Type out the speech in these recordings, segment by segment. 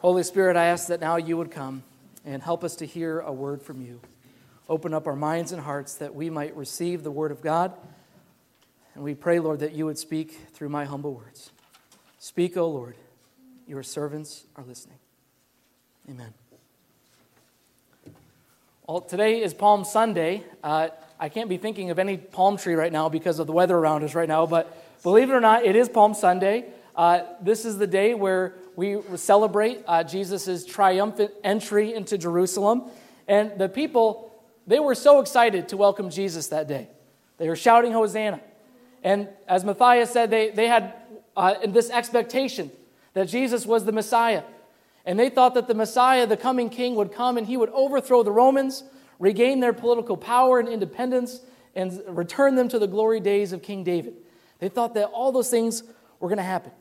Holy Spirit, I ask that now you would come and help us to hear a word from you. Open up our minds and hearts that we might receive the word of God. And we pray, Lord, that you would speak through my humble words. Speak, O Lord. Your servants are listening. Amen. Well, today is Palm Sunday. Uh, I can't be thinking of any palm tree right now because of the weather around us right now, but believe it or not, it is Palm Sunday. Uh, this is the day where we celebrate uh, Jesus' triumphant entry into Jerusalem. And the people, they were so excited to welcome Jesus that day. They were shouting, Hosanna. And as Matthias said, they, they had uh, this expectation that Jesus was the Messiah. And they thought that the Messiah, the coming king, would come and he would overthrow the Romans, regain their political power and independence, and return them to the glory days of King David. They thought that all those things were going to happen.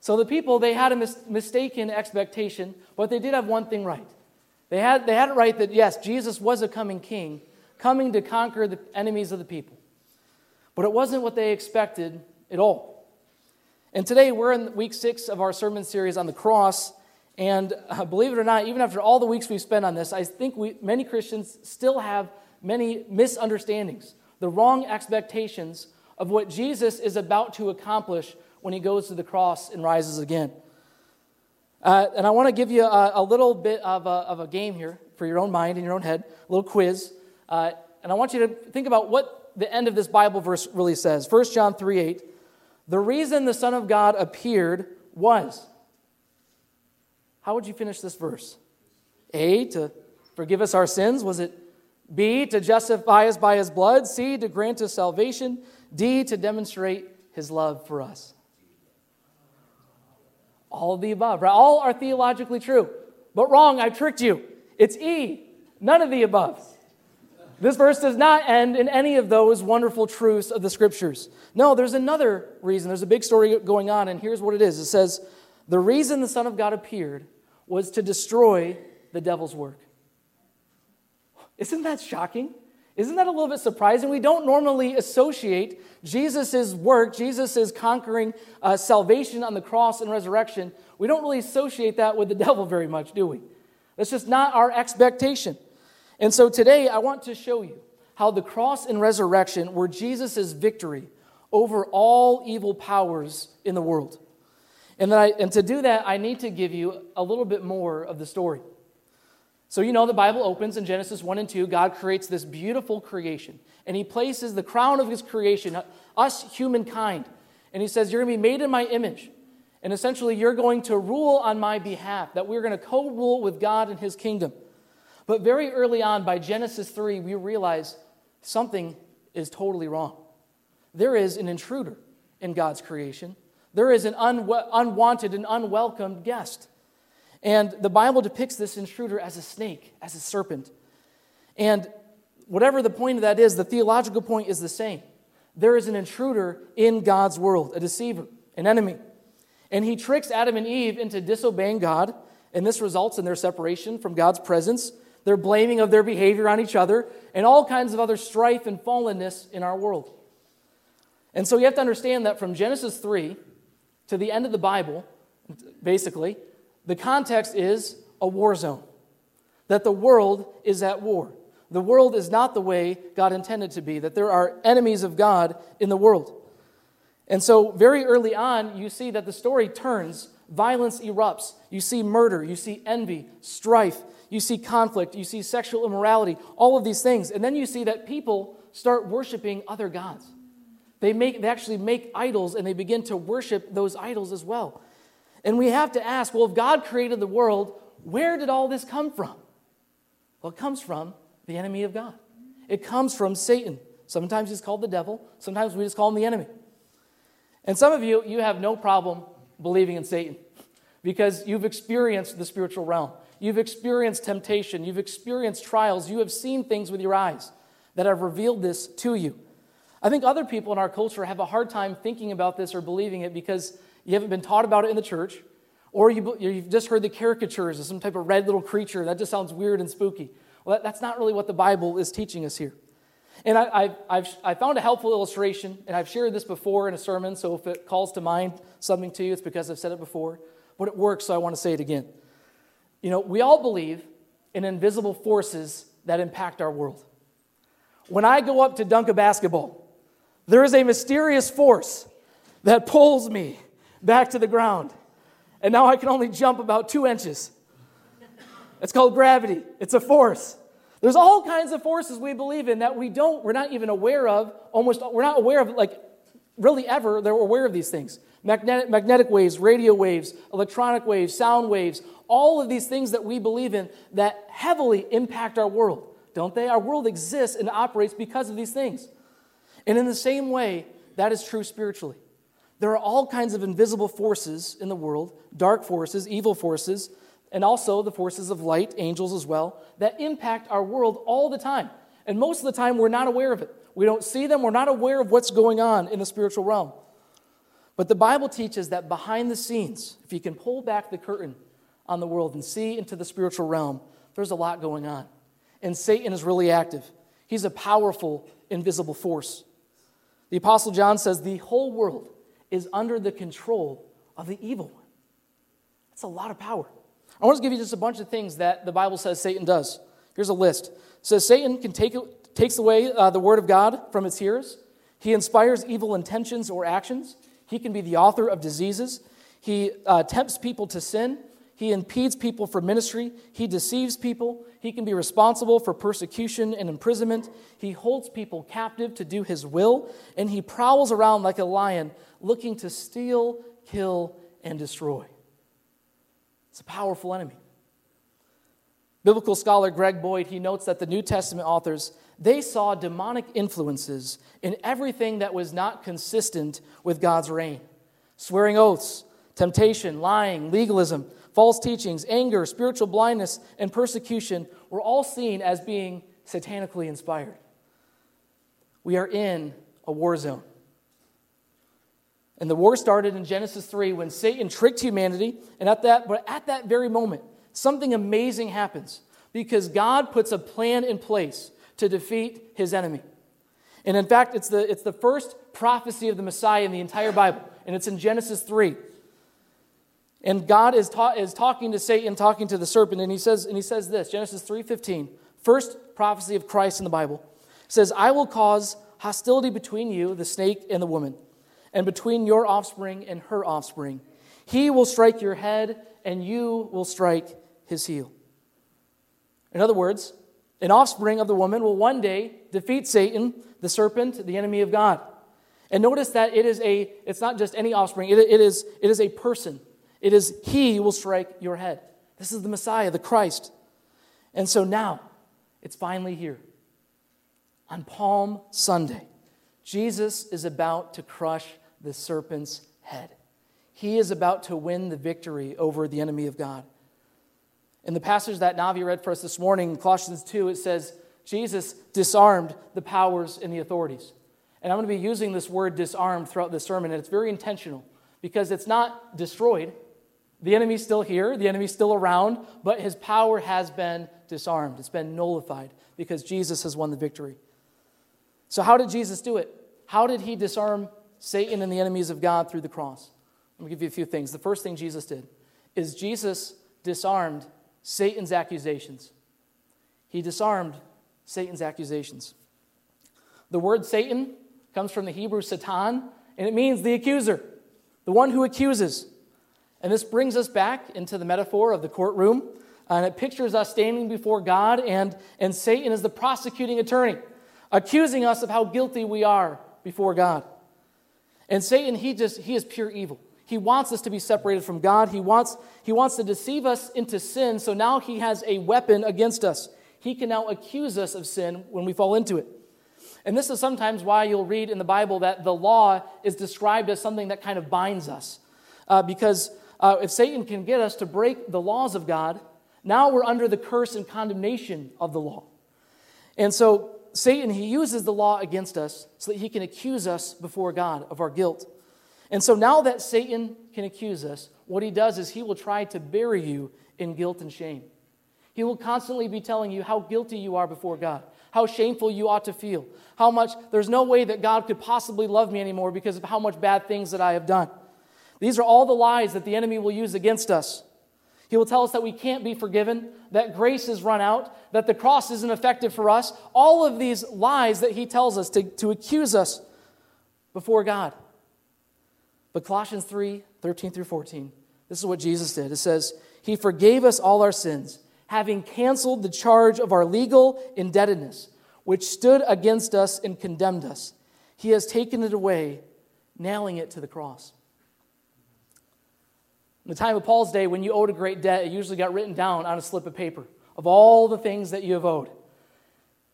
So the people, they had a mis- mistaken expectation, but they did have one thing right. They had, they had it right that, yes, Jesus was a coming king, coming to conquer the enemies of the people. But it wasn't what they expected at all. And today we're in week six of our sermon series on the cross. And uh, believe it or not, even after all the weeks we've spent on this, I think we, many Christians still have many misunderstandings, the wrong expectations of what Jesus is about to accomplish when he goes to the cross and rises again. Uh, and I want to give you a, a little bit of a, of a, game here for your own mind and your own head, a little quiz. Uh, and I want you to think about what the end of this Bible verse really says. 1 John 3 8. The reason the Son of God appeared was. How would you finish this verse? A, to forgive us our sins. Was it B, to justify us by his blood? C, to grant us salvation? D, to demonstrate his love for us? All of the above. Right? All are theologically true. But wrong, I tricked you. It's E, none of the above. This verse does not end in any of those wonderful truths of the scriptures. No, there's another reason. There's a big story going on, and here's what it is it says, The reason the Son of God appeared was to destroy the devil's work. Isn't that shocking? Isn't that a little bit surprising? We don't normally associate Jesus' work, Jesus' conquering uh, salvation on the cross and resurrection, we don't really associate that with the devil very much, do we? That's just not our expectation. And so today I want to show you how the cross and resurrection were Jesus' victory over all evil powers in the world. And, I, and to do that, I need to give you a little bit more of the story. So, you know, the Bible opens in Genesis 1 and 2. God creates this beautiful creation, and He places the crown of His creation, uh, us humankind. And He says, You're going to be made in my image. And essentially, you're going to rule on my behalf, that we're going to co rule with God and His kingdom. But very early on, by Genesis 3, we realize something is totally wrong. There is an intruder in God's creation, there is an unwanted and unwelcomed guest. And the Bible depicts this intruder as a snake, as a serpent. And whatever the point of that is, the theological point is the same. There is an intruder in God's world, a deceiver, an enemy. And he tricks Adam and Eve into disobeying God, and this results in their separation from God's presence, their blaming of their behavior on each other, and all kinds of other strife and fallenness in our world. And so you have to understand that from Genesis 3 to the end of the Bible, basically, the context is a war zone, that the world is at war. The world is not the way God intended to be, that there are enemies of God in the world. And so, very early on, you see that the story turns, violence erupts. You see murder, you see envy, strife, you see conflict, you see sexual immorality, all of these things. And then you see that people start worshiping other gods. They, make, they actually make idols and they begin to worship those idols as well. And we have to ask well, if God created the world, where did all this come from? Well, it comes from the enemy of God. It comes from Satan. Sometimes he's called the devil, sometimes we just call him the enemy. And some of you, you have no problem believing in Satan because you've experienced the spiritual realm. You've experienced temptation. You've experienced trials. You have seen things with your eyes that have revealed this to you. I think other people in our culture have a hard time thinking about this or believing it because you haven't been taught about it in the church, or you, have just heard the caricatures of some type of red little creature. That just sounds weird and spooky. Well, that, that's not really what the Bible is teaching us here. And I, have I found a helpful illustration, and I've shared this before in a sermon, so if it calls to mind something to you, it's because I've said it before. But it works, so I want to say it again. You know, we all believe in invisible forces that impact our world. When I go up to dunk a basketball, there is a mysterious force that pulls me back to the ground. And now I can only jump about two inches. It's called gravity, it's a force. There's all kinds of forces we believe in that we don't, we're not even aware of, almost, we're not aware of, like, really ever, they're aware of these things. Magnetic, magnetic waves, radio waves, electronic waves, sound waves, all of these things that we believe in that heavily impact our world, don't they? Our world exists and operates because of these things. And in the same way, that is true spiritually. There are all kinds of invisible forces in the world dark forces, evil forces, and also the forces of light, angels as well, that impact our world all the time. And most of the time, we're not aware of it. We don't see them, we're not aware of what's going on in the spiritual realm. But the Bible teaches that behind the scenes, if you can pull back the curtain on the world and see into the spiritual realm, there's a lot going on. And Satan is really active. He's a powerful, invisible force. The Apostle John says the whole world is under the control of the evil one. That's a lot of power. I want to give you just a bunch of things that the Bible says Satan does. Here's a list. It says Satan can take, takes away uh, the word of God from its hearers. He inspires evil intentions or actions. He can be the author of diseases. He uh, tempts people to sin. He impedes people for ministry. He deceives people. He can be responsible for persecution and imprisonment. He holds people captive to do his will. And he prowls around like a lion, looking to steal, kill, and destroy. It's a powerful enemy. Biblical scholar Greg Boyd, he notes that the New Testament authors, they saw demonic influences in everything that was not consistent with God's reign. Swearing oaths, temptation, lying, legalism, false teachings, anger, spiritual blindness, and persecution were all seen as being satanically inspired. We are in a war zone. And the war started in Genesis 3 when Satan tricked humanity. And at that, but at that very moment, something amazing happens because God puts a plan in place to defeat his enemy. And in fact, it's the, it's the first prophecy of the Messiah in the entire Bible, and it's in Genesis 3. And God is, ta- is talking to Satan, talking to the serpent, and he says, and he says this Genesis 3:15, first prophecy of Christ in the Bible, says, I will cause hostility between you, the snake, and the woman and between your offspring and her offspring. He will strike your head, and you will strike his heel. In other words, an offspring of the woman will one day defeat Satan, the serpent, the enemy of God. And notice that it is a, it's not just any offspring, it, it, is, it is a person. It is he who will strike your head. This is the Messiah, the Christ. And so now, it's finally here. On Palm Sunday, Jesus is about to crush the serpent's head. He is about to win the victory over the enemy of God. In the passage that Navi read for us this morning, Colossians 2, it says, Jesus disarmed the powers and the authorities. And I'm going to be using this word disarmed throughout this sermon, and it's very intentional because it's not destroyed. The enemy's still here, the enemy's still around, but his power has been disarmed. It's been nullified because Jesus has won the victory. So, how did Jesus do it? How did he disarm Satan and the enemies of God through the cross. Let me give you a few things. The first thing Jesus did is Jesus disarmed Satan's accusations. He disarmed Satan's accusations. The word Satan comes from the Hebrew Satan, and it means the accuser, the one who accuses. And this brings us back into the metaphor of the courtroom, and it pictures us standing before God, and, and Satan is the prosecuting attorney, accusing us of how guilty we are before God. And Satan, he just he is pure evil. He wants us to be separated from God. He wants, he wants to deceive us into sin. So now he has a weapon against us. He can now accuse us of sin when we fall into it. And this is sometimes why you'll read in the Bible that the law is described as something that kind of binds us. Uh, because uh, if Satan can get us to break the laws of God, now we're under the curse and condemnation of the law. And so Satan, he uses the law against us so that he can accuse us before God of our guilt. And so now that Satan can accuse us, what he does is he will try to bury you in guilt and shame. He will constantly be telling you how guilty you are before God, how shameful you ought to feel, how much there's no way that God could possibly love me anymore because of how much bad things that I have done. These are all the lies that the enemy will use against us. He will tell us that we can't be forgiven, that grace is run out, that the cross isn't effective for us. All of these lies that he tells us to, to accuse us before God. But Colossians 3 13 through 14, this is what Jesus did. It says, He forgave us all our sins, having canceled the charge of our legal indebtedness, which stood against us and condemned us. He has taken it away, nailing it to the cross. In the time of Paul's day, when you owed a great debt, it usually got written down on a slip of paper of all the things that you have owed.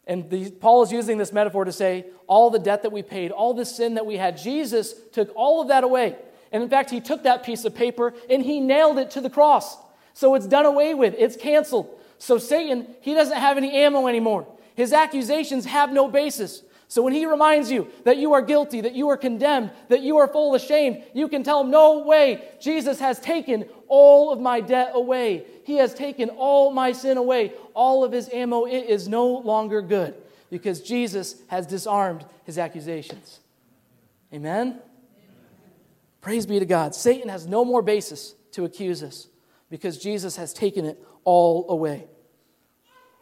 And the, Paul is using this metaphor to say all the debt that we paid, all the sin that we had, Jesus took all of that away. And in fact, he took that piece of paper and he nailed it to the cross. So it's done away with, it's canceled. So Satan, he doesn't have any ammo anymore. His accusations have no basis. So when he reminds you that you are guilty, that you are condemned, that you are full of shame, you can tell him, No way, Jesus has taken all of my debt away. He has taken all my sin away. All of his ammo, it is no longer good because Jesus has disarmed his accusations. Amen? Praise be to God. Satan has no more basis to accuse us because Jesus has taken it all away.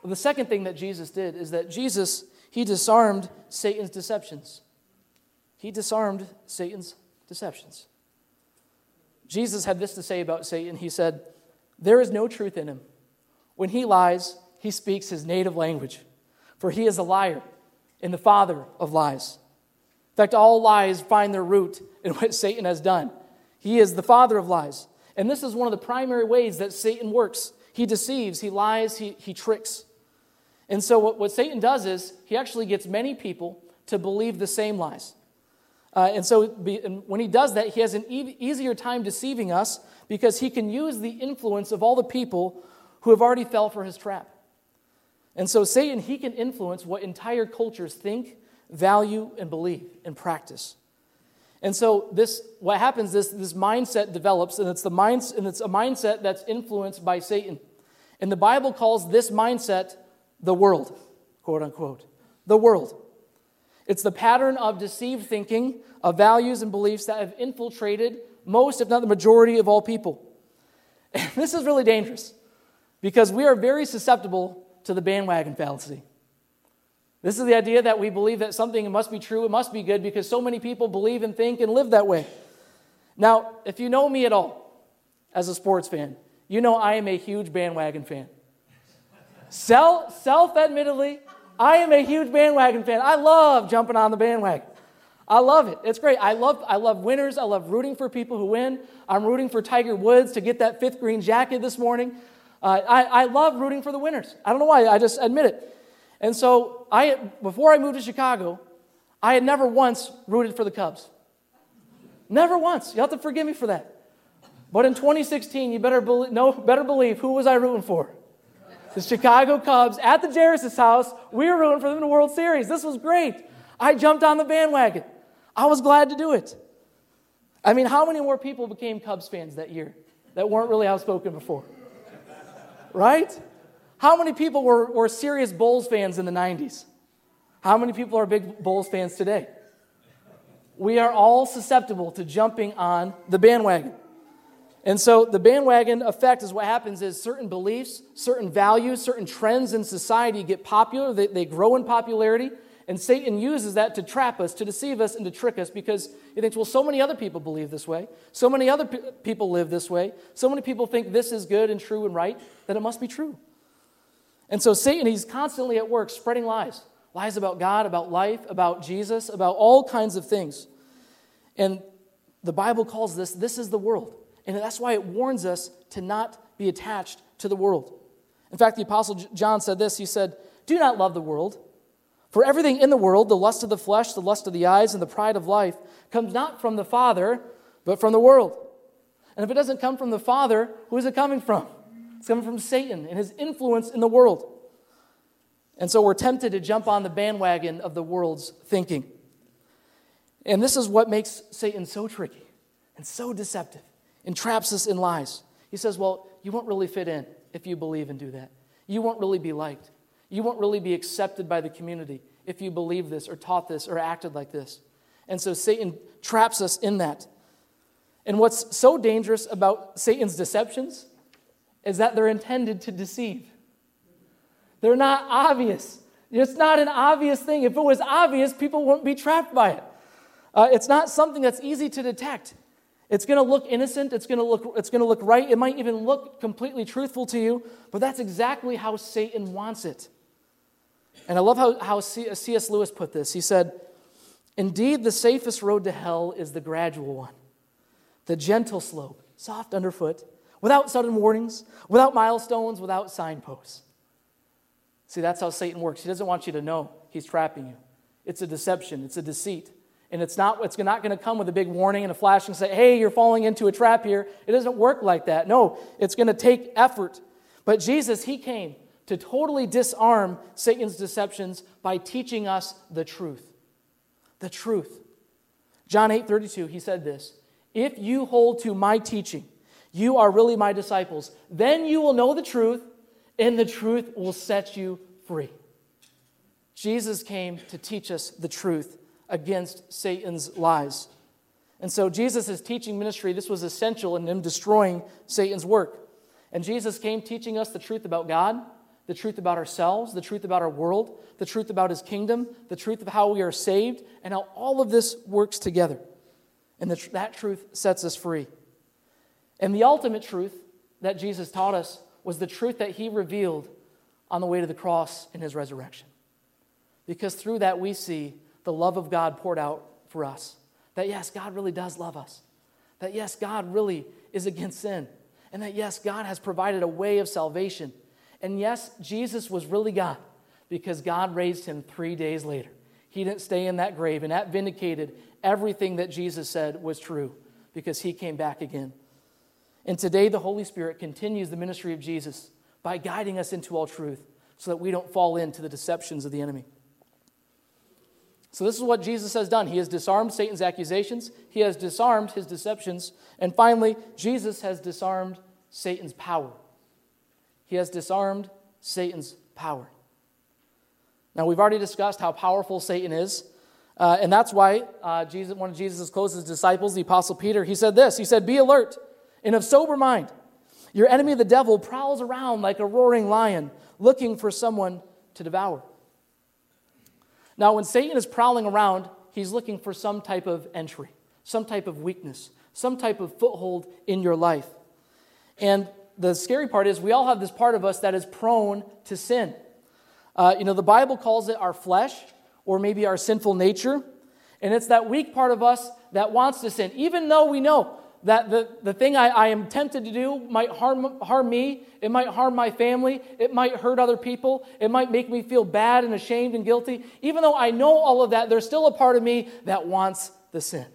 The second thing that Jesus did is that Jesus he disarmed Satan's deceptions. He disarmed Satan's deceptions. Jesus had this to say about Satan. He said, There is no truth in him. When he lies, he speaks his native language, for he is a liar and the father of lies. In fact, all lies find their root in what Satan has done. He is the father of lies. And this is one of the primary ways that Satan works. He deceives, he lies, he, he tricks. And so, what, what Satan does is he actually gets many people to believe the same lies. Uh, and so, be, and when he does that, he has an e- easier time deceiving us because he can use the influence of all the people who have already fell for his trap. And so, Satan, he can influence what entire cultures think, value, and believe and practice. And so, this what happens is this mindset develops, and it's the minds, and it's a mindset that's influenced by Satan. And the Bible calls this mindset the world, quote unquote. The world. It's the pattern of deceived thinking, of values and beliefs that have infiltrated most, if not the majority, of all people. And this is really dangerous because we are very susceptible to the bandwagon fallacy. This is the idea that we believe that something must be true, it must be good because so many people believe and think and live that way. Now, if you know me at all as a sports fan, you know I am a huge bandwagon fan. Self self admittedly, I am a huge bandwagon fan. I love jumping on the bandwagon. I love it. It's great. I love, I love winners. I love rooting for people who win. I'm rooting for Tiger Woods to get that fifth green jacket this morning. Uh, I, I love rooting for the winners. I don't know why. I just admit it. And so, I, before I moved to Chicago, I had never once rooted for the Cubs. Never once. You have to forgive me for that. But in 2016, you better, no, better believe who was I rooting for? The Chicago Cubs at the Jarris' house. We were rooting for them in the World Series. This was great. I jumped on the bandwagon. I was glad to do it. I mean, how many more people became Cubs fans that year that weren't really outspoken before? Right? How many people were, were serious Bulls fans in the 90s? How many people are big Bulls fans today? We are all susceptible to jumping on the bandwagon. And so the bandwagon effect is what happens is certain beliefs, certain values, certain trends in society get popular, they, they grow in popularity, and Satan uses that to trap us, to deceive us, and to trick us because he thinks, well, so many other people believe this way, so many other pe- people live this way, so many people think this is good and true and right, that it must be true. And so Satan, he's constantly at work spreading lies lies about God, about life, about Jesus, about all kinds of things. And the Bible calls this this is the world. And that's why it warns us to not be attached to the world. In fact, the Apostle John said this He said, Do not love the world. For everything in the world, the lust of the flesh, the lust of the eyes, and the pride of life, comes not from the Father, but from the world. And if it doesn't come from the Father, who is it coming from? It's coming from Satan and his influence in the world. And so we're tempted to jump on the bandwagon of the world's thinking. And this is what makes Satan so tricky and so deceptive entraps us in lies. He says, Well, you won't really fit in if you believe and do that. You won't really be liked. You won't really be accepted by the community if you believe this or taught this or acted like this. And so Satan traps us in that. And what's so dangerous about Satan's deceptions is that they're intended to deceive. They're not obvious. It's not an obvious thing. If it was obvious, people wouldn't be trapped by it. Uh, it's not something that's easy to detect. It's going to look innocent. It's going to look, it's going to look right. It might even look completely truthful to you, but that's exactly how Satan wants it. And I love how, how C.S. Lewis put this. He said, Indeed, the safest road to hell is the gradual one, the gentle slope, soft underfoot, without sudden warnings, without milestones, without signposts. See, that's how Satan works. He doesn't want you to know he's trapping you. It's a deception, it's a deceit. And it's not, it's not going to come with a big warning and a flash and say, hey, you're falling into a trap here. It doesn't work like that. No, it's going to take effort. But Jesus, he came to totally disarm Satan's deceptions by teaching us the truth the truth. John 8 32, he said this If you hold to my teaching, you are really my disciples. Then you will know the truth, and the truth will set you free. Jesus came to teach us the truth against Satan's lies. And so Jesus' teaching ministry, this was essential in him destroying Satan's work. And Jesus came teaching us the truth about God, the truth about ourselves, the truth about our world, the truth about his kingdom, the truth of how we are saved, and how all of this works together. And the, that truth sets us free. And the ultimate truth that Jesus taught us was the truth that he revealed on the way to the cross in his resurrection. Because through that, we see the love of God poured out for us. That yes, God really does love us. That yes, God really is against sin. And that yes, God has provided a way of salvation and yes, Jesus was really God because God raised him three days later. He didn't stay in that grave, and that vindicated everything that Jesus said was true because he came back again. And today, the Holy Spirit continues the ministry of Jesus by guiding us into all truth so that we don't fall into the deceptions of the enemy. So, this is what Jesus has done. He has disarmed Satan's accusations, he has disarmed his deceptions, and finally, Jesus has disarmed Satan's power. He has disarmed Satan's power. Now, we've already discussed how powerful Satan is. Uh, and that's why uh, Jesus, one of Jesus' closest disciples, the Apostle Peter, he said this He said, Be alert and of sober mind. Your enemy, the devil, prowls around like a roaring lion, looking for someone to devour. Now, when Satan is prowling around, he's looking for some type of entry, some type of weakness, some type of foothold in your life. And the scary part is we all have this part of us that is prone to sin. Uh, you know, the Bible calls it our flesh or maybe our sinful nature. And it's that weak part of us that wants to sin, even though we know that the, the thing I, I am tempted to do might harm, harm me, it might harm my family, it might hurt other people, it might make me feel bad and ashamed and guilty. Even though I know all of that, there's still a part of me that wants the sin.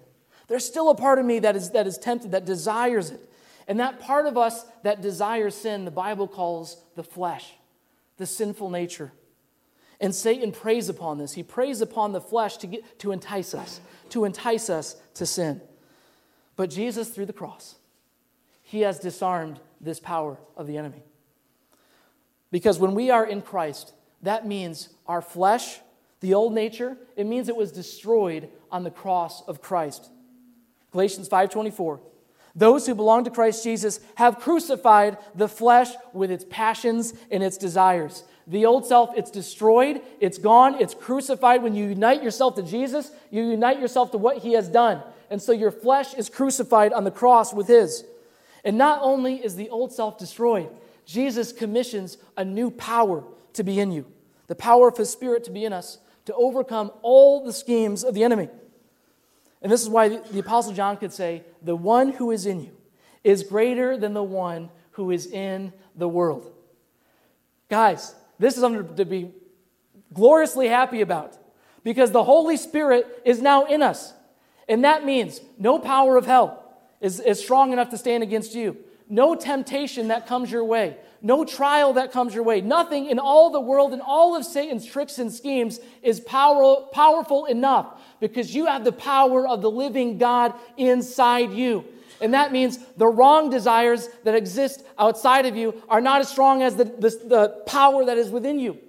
There's still a part of me that is, that is tempted, that desires it. And that part of us that desires sin, the Bible calls the flesh, the sinful nature. And Satan preys upon this. He preys upon the flesh to, get, to entice us, to entice us to sin. But Jesus, through the cross, he has disarmed this power of the enemy. Because when we are in Christ, that means our flesh, the old nature, it means it was destroyed on the cross of Christ. Galatians 5:24 those who belong to Christ Jesus have crucified the flesh with its passions and its desires. The old self, it's destroyed, it's gone, it's crucified. When you unite yourself to Jesus, you unite yourself to what he has done. And so your flesh is crucified on the cross with his. And not only is the old self destroyed, Jesus commissions a new power to be in you the power of his spirit to be in us to overcome all the schemes of the enemy. And this is why the Apostle John could say, The one who is in you is greater than the one who is in the world. Guys, this is something to be gloriously happy about because the Holy Spirit is now in us. And that means no power of hell is, is strong enough to stand against you, no temptation that comes your way, no trial that comes your way. Nothing in all the world and all of Satan's tricks and schemes is power, powerful enough because you have the power of the living God inside you. And that means the wrong desires that exist outside of you are not as strong as the, the, the power that is within you.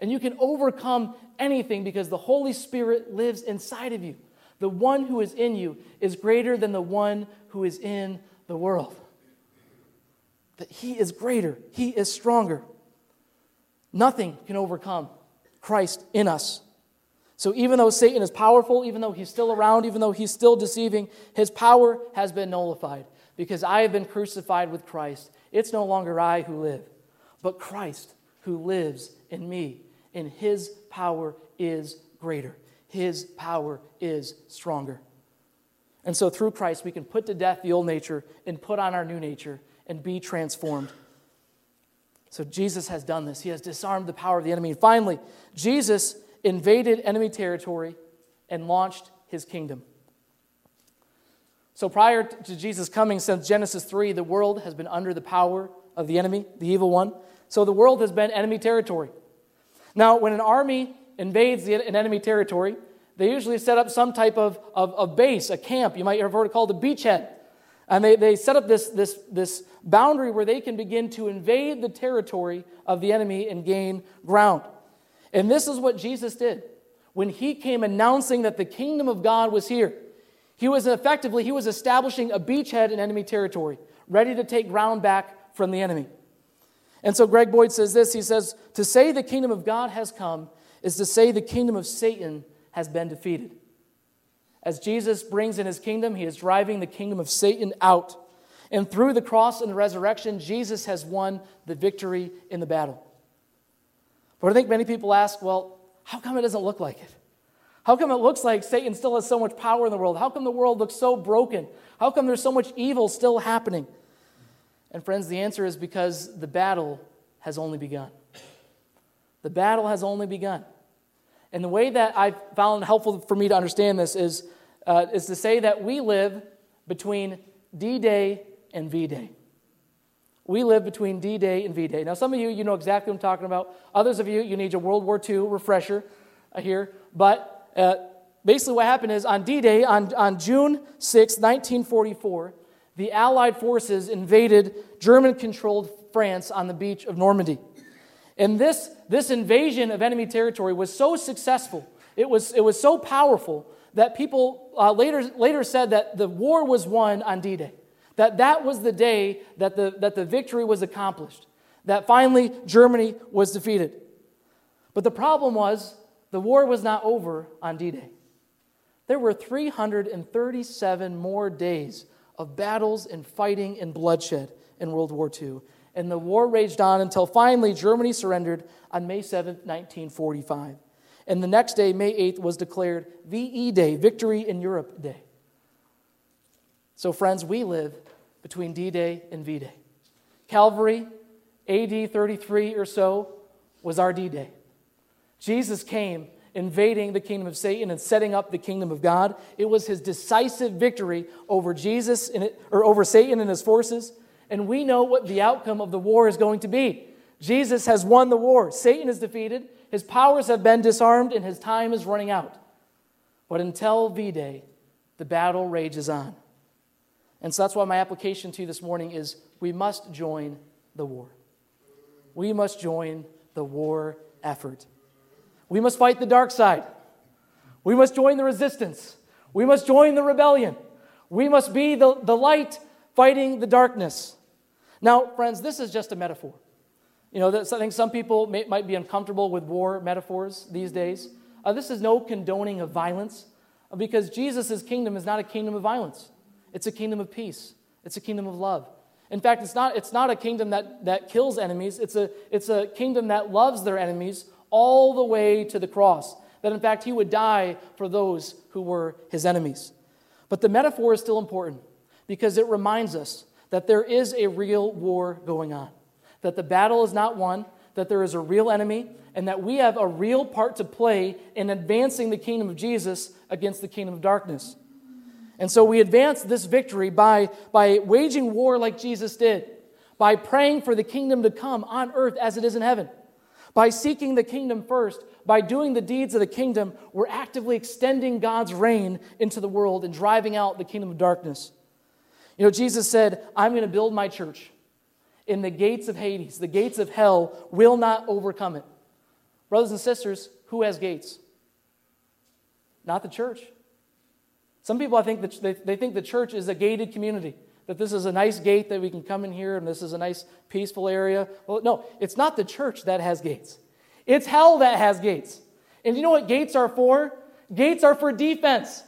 And you can overcome anything because the Holy Spirit lives inside of you. The one who is in you is greater than the one who is in the world. that He is greater, He is stronger. Nothing can overcome Christ in us. So even though Satan is powerful, even though he's still around, even though he's still deceiving, his power has been nullified because I have been crucified with Christ. It's no longer I who live, but Christ who lives in me. And his power is greater, his power is stronger. And so through Christ, we can put to death the old nature and put on our new nature and be transformed. So Jesus has done this. He has disarmed the power of the enemy. And finally, Jesus invaded enemy territory and launched his kingdom. So prior to Jesus' coming, since Genesis 3, the world has been under the power of the enemy, the evil one. So the world has been enemy territory. Now, when an army invades an enemy territory, they usually set up some type of, of, of base, a camp. You might have heard it called a beachhead. And they, they set up this, this, this boundary where they can begin to invade the territory of the enemy and gain ground. And this is what Jesus did when he came announcing that the kingdom of God was here. He was effectively, he was establishing a beachhead in enemy territory, ready to take ground back from the enemy. And so Greg Boyd says this he says, To say the kingdom of God has come is to say the kingdom of Satan has been defeated. As Jesus brings in his kingdom, he is driving the kingdom of Satan out. And through the cross and the resurrection, Jesus has won the victory in the battle. But I think many people ask, well, how come it doesn't look like it? How come it looks like Satan still has so much power in the world? How come the world looks so broken? How come there's so much evil still happening? And friends, the answer is because the battle has only begun. The battle has only begun. And the way that I found helpful for me to understand this is, uh, is to say that we live between D Day and V Day. We live between D Day and V Day. Now, some of you, you know exactly what I'm talking about. Others of you, you need your World War II refresher uh, here. But uh, basically, what happened is on D Day, on, on June 6, 1944, the Allied forces invaded German controlled France on the beach of Normandy. And this, this invasion of enemy territory was so successful, it was, it was so powerful that people uh, later, later said that the war was won on D Day. That that was the day that the, that the victory was accomplished. That finally Germany was defeated. But the problem was the war was not over on D Day. There were 337 more days of battles and fighting and bloodshed in World War II and the war raged on until finally Germany surrendered on May 7, 1945. And the next day, May 8th, was declared VE Day, Victory in Europe Day. So, friends, we live between D Day and V Day. Calvary, AD 33 or so, was our D Day. Jesus came invading the kingdom of Satan and setting up the kingdom of God. It was his decisive victory over Jesus it, or over Satan and his forces and we know what the outcome of the war is going to be. Jesus has won the war. Satan is defeated, his powers have been disarmed, and his time is running out. But until V Day, the battle rages on. And so that's why my application to you this morning is we must join the war. We must join the war effort. We must fight the dark side. We must join the resistance. We must join the rebellion. We must be the, the light fighting the darkness. Now, friends, this is just a metaphor. You know, I think some people may, might be uncomfortable with war metaphors these days. Uh, this is no condoning of violence because Jesus' kingdom is not a kingdom of violence, it's a kingdom of peace, it's a kingdom of love. In fact, it's not, it's not a kingdom that, that kills enemies, it's a, it's a kingdom that loves their enemies all the way to the cross. That in fact, he would die for those who were his enemies. But the metaphor is still important because it reminds us that there is a real war going on, that the battle is not won, that there is a real enemy, and that we have a real part to play in advancing the kingdom of Jesus against the kingdom of darkness. And so we advance this victory by, by waging war like Jesus did, by praying for the kingdom to come on earth as it is in heaven. By seeking the kingdom first, by doing the deeds of the kingdom, we're actively extending God's reign into the world and driving out the kingdom of darkness. You know, Jesus said, I'm going to build my church, and the gates of Hades, the gates of hell, will not overcome it. Brothers and sisters, who has gates? Not the church. Some people, I think, that they, they think the church is a gated community, that this is a nice gate that we can come in here and this is a nice peaceful area. Well, no, it's not the church that has gates. It's hell that has gates. And you know what gates are for? Gates are for defense.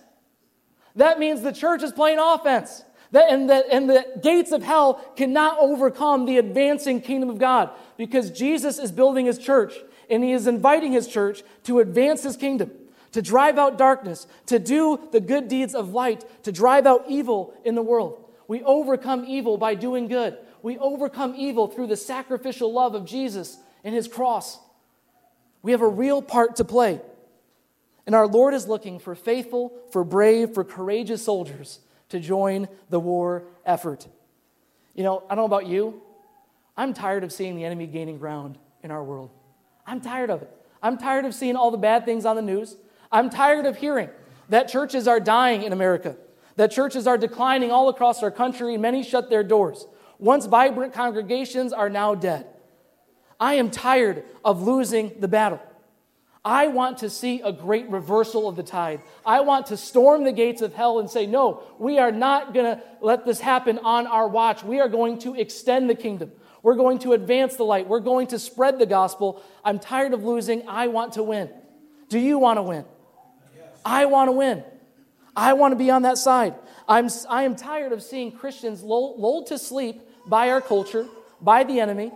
That means the church is playing offense. That, and, the, and the gates of hell cannot overcome the advancing kingdom of God because Jesus is building his church and he is inviting his church to advance his kingdom, to drive out darkness, to do the good deeds of light, to drive out evil in the world. We overcome evil by doing good. We overcome evil through the sacrificial love of Jesus and his cross. We have a real part to play. And our Lord is looking for faithful, for brave, for courageous soldiers to join the war effort. You know, I don't know about you. I'm tired of seeing the enemy gaining ground in our world. I'm tired of it. I'm tired of seeing all the bad things on the news. I'm tired of hearing that churches are dying in America, that churches are declining all across our country, many shut their doors. Once vibrant congregations are now dead. I am tired of losing the battle. I want to see a great reversal of the tide. I want to storm the gates of hell and say, no, we are not going to let this happen on our watch. We are going to extend the kingdom. We're going to advance the light. We're going to spread the gospel. I'm tired of losing. I want to win. Do you want to win? I want to win. I want to be on that side. I'm, I am tired of seeing Christians lulled to sleep by our culture, by the enemy,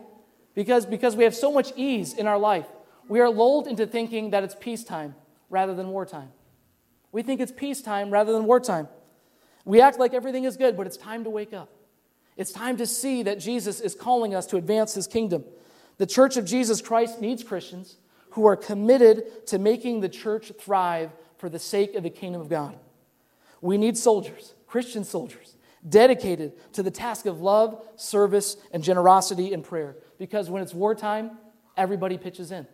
because, because we have so much ease in our life, we are lulled into thinking that it's peacetime rather than wartime. We think it's peacetime rather than wartime. We act like everything is good, but it's time to wake up. It's time to see that Jesus is calling us to advance his kingdom. The church of Jesus Christ needs Christians who are committed to making the church thrive for the sake of the kingdom of God. We need soldiers, Christian soldiers, dedicated to the task of love, service, and generosity and prayer. Because when it's wartime, everybody pitches in.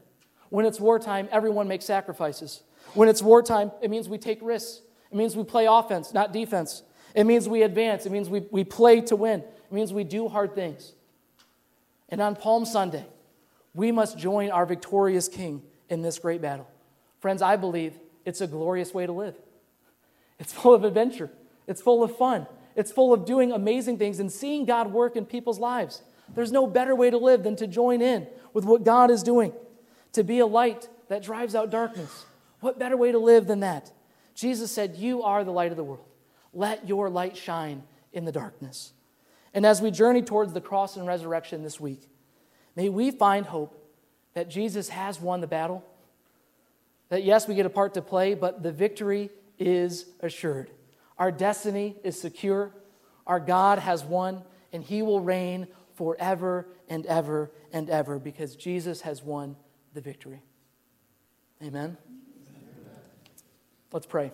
When it's wartime, everyone makes sacrifices. When it's wartime, it means we take risks. It means we play offense, not defense. It means we advance. It means we, we play to win. It means we do hard things. And on Palm Sunday, we must join our victorious King in this great battle. Friends, I believe it's a glorious way to live. It's full of adventure, it's full of fun, it's full of doing amazing things and seeing God work in people's lives. There's no better way to live than to join in with what God is doing, to be a light that drives out darkness. What better way to live than that? Jesus said, You are the light of the world. Let your light shine in the darkness. And as we journey towards the cross and resurrection this week, may we find hope that Jesus has won the battle. That yes, we get a part to play, but the victory is assured. Our destiny is secure. Our God has won, and he will reign forever and ever and ever because Jesus has won the victory. Amen. Amen. Let's pray.